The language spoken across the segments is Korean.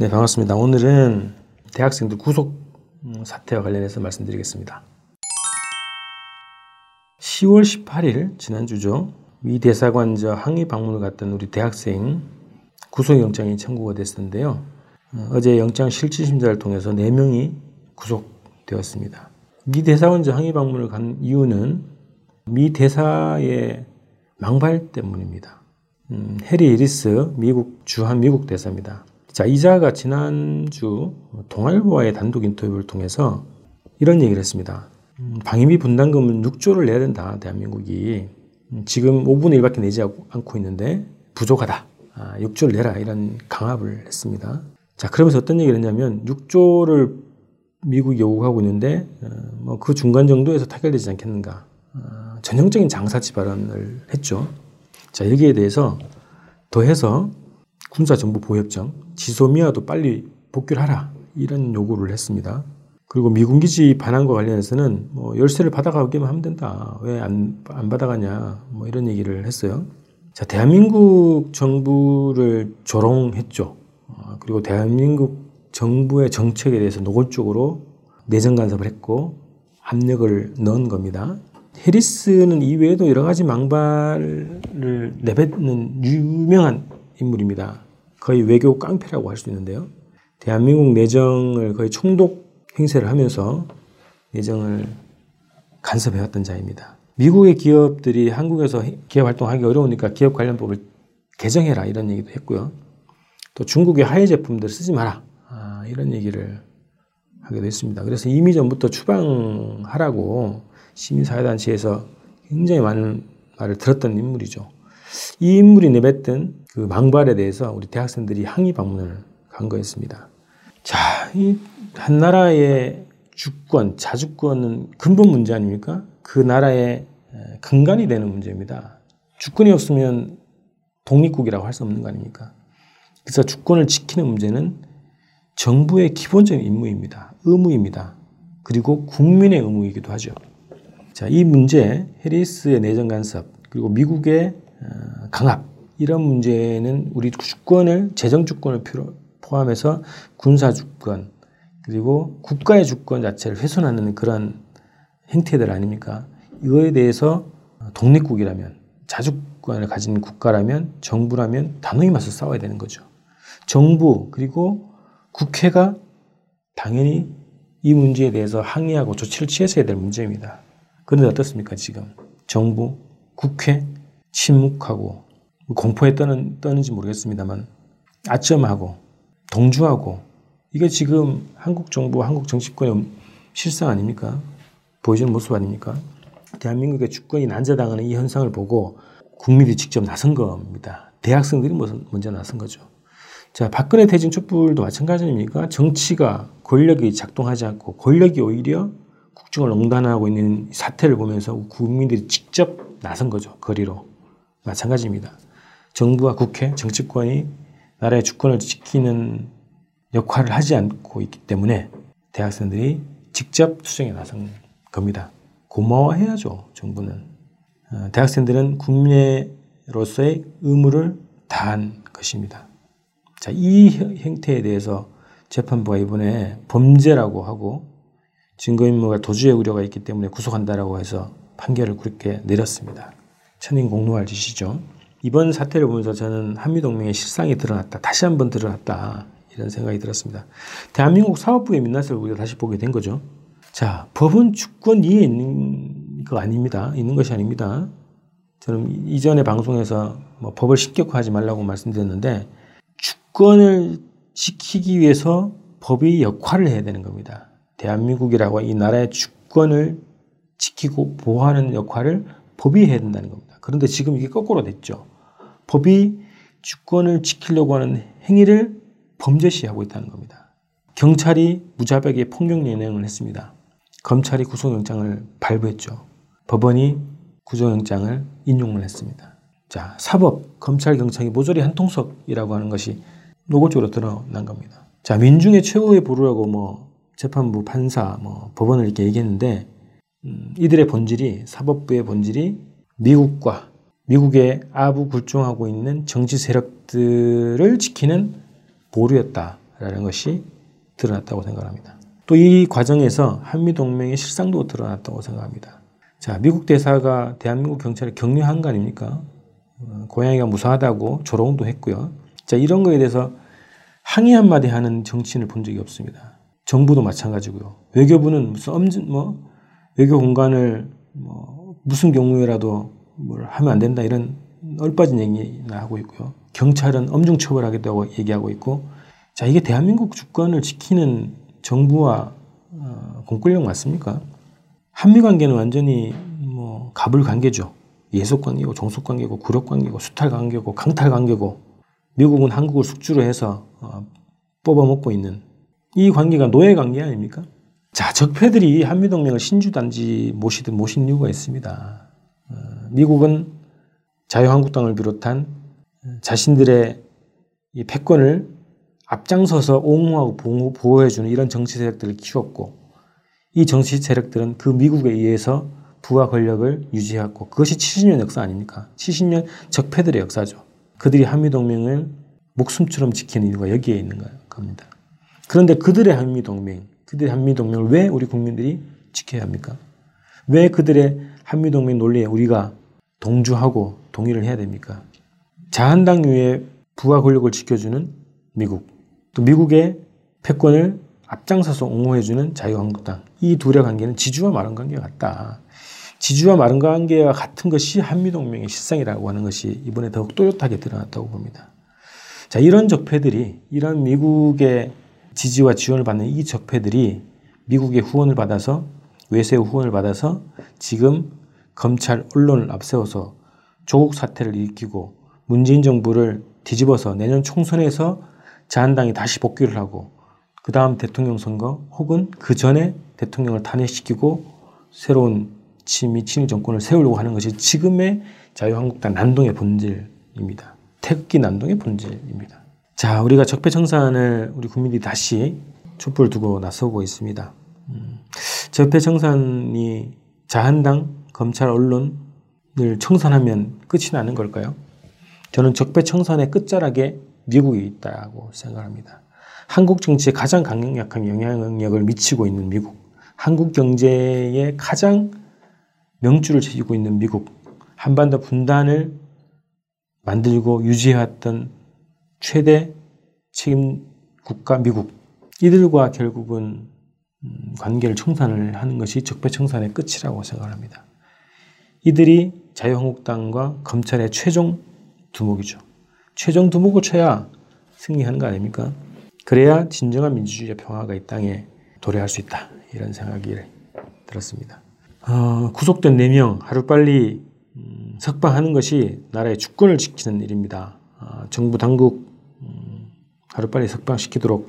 네, 반갑습니다. 오늘은 대학생들 구속 음, 사태와 관련해서 말씀드리겠습니다. 10월 18일 지난주죠. 미 대사관저 항의 방문을 갔던 우리 대학생 구속영장이 청구가 됐었는데요. 어, 어제 영장 실질심사를 통해서 4명이 구속되었습니다. 미 대사관저 항의 방문을 간 이유는 미 대사의 망발 때문입니다. 음, 해리 이리스 미국 주한 미국 대사입니다. 자, 이자가 지난주 동아일보와의 단독 인터뷰를 통해서 이런 얘기를 했습니다. 음, 방위비 분담금은 6조를 내야 된다, 대한민국이. 음, 지금 5분의 1밖에 내지 않고 있는데 부족하다. 아, 6조를 내라. 이런 강압을 했습니다. 자, 그러면서 어떤 얘기를 했냐면 6조를 미국이 요구하고 있는데 어, 뭐그 중간 정도에서 타결되지 않겠는가. 어, 전형적인 장사치 발언을 했죠. 자, 여기에 대해서 더해서 군사정보보호협정, 지소미아도 빨리 복귀를 하라. 이런 요구를 했습니다. 그리고 미군 기지 반환과 관련해서는 뭐 열쇠를 받아가기만 하면 된다. 왜 안 안 받아가냐. 뭐 이런 얘기를 했어요. 자, 대한민국 정부를 조롱했죠. 어, 그리고 대한민국 정부의 정책에 대해서 노골적으로 내정 간섭을 했고 압력을 넣은 겁니다. 해리스는 이외에도 여러 가지 망발을 내뱉는 유명한 인물입니다. 거의 외교 깡패라고 할 수 있는데요. 대한민국 내정을 거의 총독 행세를 하면서 내정을 간섭해왔던 자입니다. 미국의 기업들이 한국에서 기업 활동하기 어려우니까 기업 관련법을 개정해라 이런 얘기도 했고요. 또 중국의 하해 제품들 쓰지 마라 아, 이런 얘기를 하기도 했습니다. 그래서 이미 전부터 추방하라고 시민사회단체에서 굉장히 많은 말을 들었던 인물이죠. 이 인물이 내뱉던 그 망발에 대해서 우리 대학생들이 항의 방문을 간 거였습니다. 자, 이 한 나라의 주권, 자주권은 근본 문제 아닙니까? 그 나라의 근간이 되는 문제입니다. 주권이 없으면 독립국이라고 할 수 없는 거 아닙니까? 그래서 주권을 지키는 문제는 정부의 기본적인 임무입니다. 의무입니다. 그리고 국민의 의무이기도 하죠. 자, 이 문제, 해리스의 내정 간섭, 그리고 미국의 어, 강압, 이런 문제는 우리 주권을 재정 주권을 포함해서 군사 주권 그리고 국가의 주권 자체를 훼손하는 그런 행태들 아닙니까? 이거에 대해서 독립국이라면 자주권을 가진 국가라면 정부라면 단호히 맞서 싸워야 되는 거죠. 정부 그리고 국회가 당연히 이 문제에 대해서 항의하고 조치를 취했어야 될 문제입니다. 그런데 어떻습니까 지금 정부, 국회 침묵하고 공포에 떠는, 떠는지 모르겠습니다만 아점하고 동조하고 이게 지금 한국 정부, 한국 정치권의 실상 아닙니까? 보여주는 모습 아닙니까? 대한민국의 주권이 난자당하는 이 현상을 보고 국민들이 직접 나선 겁니다. 대학생들이 먼저 나선 거죠. 자, 박근혜 퇴진 촛불도 마찬가지 아닙니까? 정치가 권력이 작동하지 않고 권력이 오히려 국정을 농단하고 있는 사태를 보면서 국민들이 직접 나선 거죠. 거리로. 마찬가지입니다. 정부와 국회, 정치권이 나라의 주권을 지키는 역할을 하지 않고 있기 때문에 대학생들이 직접 투쟁에 나선 겁니다. 고마워해야죠, 정부는. 어, 대학생들은 국민으로서의 의무를 다한 것입니다. 자, 이 행태에 대해서 재판부가 이번에 범죄라고 하고 증거인멸과 도주의 우려가 있기 때문에 구속한다라고 해서 판결을 그렇게 내렸습니다. 천인 공노할 짓이죠. 이번 사태를 보면서 저는 한미동맹의 실상이 드러났다. 다시 한번 드러났다. 이런 생각이 들었습니다. 대한민국 사법부의 민낯을 우리가 다시 보게 된 거죠. 자, 법은 주권 위에 있는 거 아닙니다. 있는 것이 아닙니다. 저는 이전에 방송에서 뭐 법을 신격화하지 말라고 말씀드렸는데 주권을 지키기 위해서 법이 역할을 해야 되는 겁니다. 대한민국이라고 이 나라의 주권을 지키고 보호하는 역할을 법이 해야 된다는 겁니다. 그런데 지금 이게 거꾸로 됐죠. 법이 주권을 지키려고 하는 행위를 범죄시하고 있다는 겁니다. 경찰이 무자백에 폭력 연행을 했습니다. 검찰이 구속영장을 발부했죠. 법원이 구속영장을 인용을 했습니다. 자, 사법, 검찰, 경찰이 모조리 한 통속이라고 하는 것이 노골적으로 드러난 겁니다. 자, 민중의 최후의 보루라고 뭐 재판부, 판사, 뭐 법원을 이렇게 얘기했는데 음, 이들의 본질이 사법부의 본질이 미국과 미국의 아부 굴종하고 있는 정치 세력들을 지키는 보루였다. 있다라는 것이 드러났다고 생각합니다. 또 이 과정에서 한미 동맹의 실상도 드러났다고 생각합니다. 자, 미국 대사가 대한민국 경찰에 격려한 거 아닙니까? 어, 고양이가 무사하다고 조롱도 했고요. 자, 이런 거에 대해서 항의 한마디 하는 정치인을 본 적이 없습니다. 정부도 마찬가지고요. 외교부는 무슨 엄진, 뭐, 외교 공간을 뭐, 무슨 경우에라도 뭘 하면 안 된다 이런 얼빠진 얘기나 하고 있고요. 경찰은 엄중 처벌하겠다고 얘기하고 있고, 자, 이게 대한민국 주권을 지키는 정부와 어, 공권력 맞습니까? 한미 관계는 완전히 뭐 갑을 관계죠. 예속 관계고 종속 관계고 구력 관계고 수탈 관계고 강탈 관계고 미국은 한국을 숙주로 해서 어, 뽑아먹고 있는 이 관계가 노예 관계 아닙니까? 자, 적폐들이 한미동맹을 신주단지 모시듯 모신 이유가 있습니다. 어, 미국은 자유한국당을 비롯한 자신들의 이 패권을 앞장서서 옹호하고 보호해주는 이런 정치 세력들을 키웠고 이 정치 세력들은 그 미국에 의해서 부와 권력을 유지해왔고 그것이 70년 역사 아닙니까? 70년 적폐들의 역사죠. 그들이 한미동맹을 목숨처럼 지키는 이유가 여기에 있는 겁니다. 그런데 그들의 한미동맹, 그들의 한미동맹을 왜 우리 국민들이 지켜야 합니까? 왜 그들의 한미동맹 논리에 우리가 동조하고 동의를 해야 됩니까? 자한당류의 부와 권력을 지켜주는 미국, 또 미국의 패권을 앞장서서 옹호해주는 자유한국당. 이 둘의 관계는 지주와 마른 관계가 같다. 지주와 마른 관계와 같은 것이 한미동맹의 실상이라고 하는 것이 이번에 더욱 또렷하게 드러났다고 봅니다. 자, 이런 적폐들이, 이런 미국의 지지와 지원을 받는 이 적폐들이 미국의 후원을 받아서, 외세의 후원을 받아서 지금 검찰, 언론을 앞세워서 조국 사태를 일으키고 문재인 정부를 뒤집어서 내년 총선에서 자한당이 다시 복귀를 하고 그 다음 대통령 선거 혹은 그 전에 대통령을 탄핵시키고 새로운 친미 친일 정권을 세우려고 하는 것이 지금의 자유한국당 난동의 본질입니다. 태극기 난동의 본질입니다. 자, 우리가 적폐청산을 우리 국민들이 다시 촛불을 두고 나서고 있습니다. 음, 적폐청산이 자한당, 검찰, 언론을 청산하면 끝이 나는 걸까요? 저는 적폐청산의 끝자락에 미국이 있다고 생각합니다. 한국 정치에 가장 강력한 영향력을 미치고 있는 미국, 한국 경제에 가장 명주를 지고 있는 미국, 한반도 분단을 만들고 유지해왔던 최대 책임 국가 미국, 이들과 결국은 음, 관계를 청산을 하는 것이 적폐청산의 끝이라고 생각합니다. 이들이 자유한국당과 검찰의 최종 두목이죠. 최종 두목을 쳐야 승리하는 거 아닙니까? 그래야 진정한 민주주의의 평화가 이 땅에 도래할 수 있다. 이런 생각이 들었습니다. 어, 구속된 4명 하루빨리 음, 석방하는 것이 나라의 주권을 지키는 일입니다. 어, 정부 당국 음, 하루빨리 석방시키도록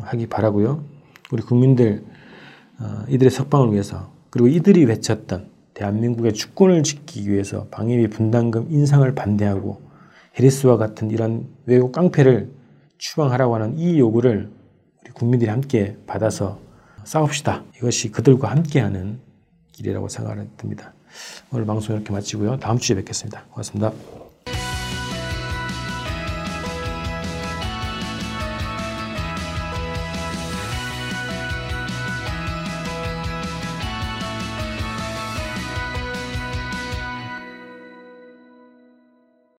하기 바라고요. 우리 국민들 어, 이들의 석방을 위해서 그리고 이들이 외쳤던 대한민국의 주권을 지키기 위해서 방위비 분담금 인상을 반대하고 해리스와 같은 이런 외국 깡패를 추방하라고 하는 이 요구를 우리 국민들이 함께 받아서 싸웁시다. 이것이 그들과 함께하는 길이라고 생각을 듭니다. 오늘 방송 이렇게 마치고요. 다음 주에 뵙겠습니다. 고맙습니다.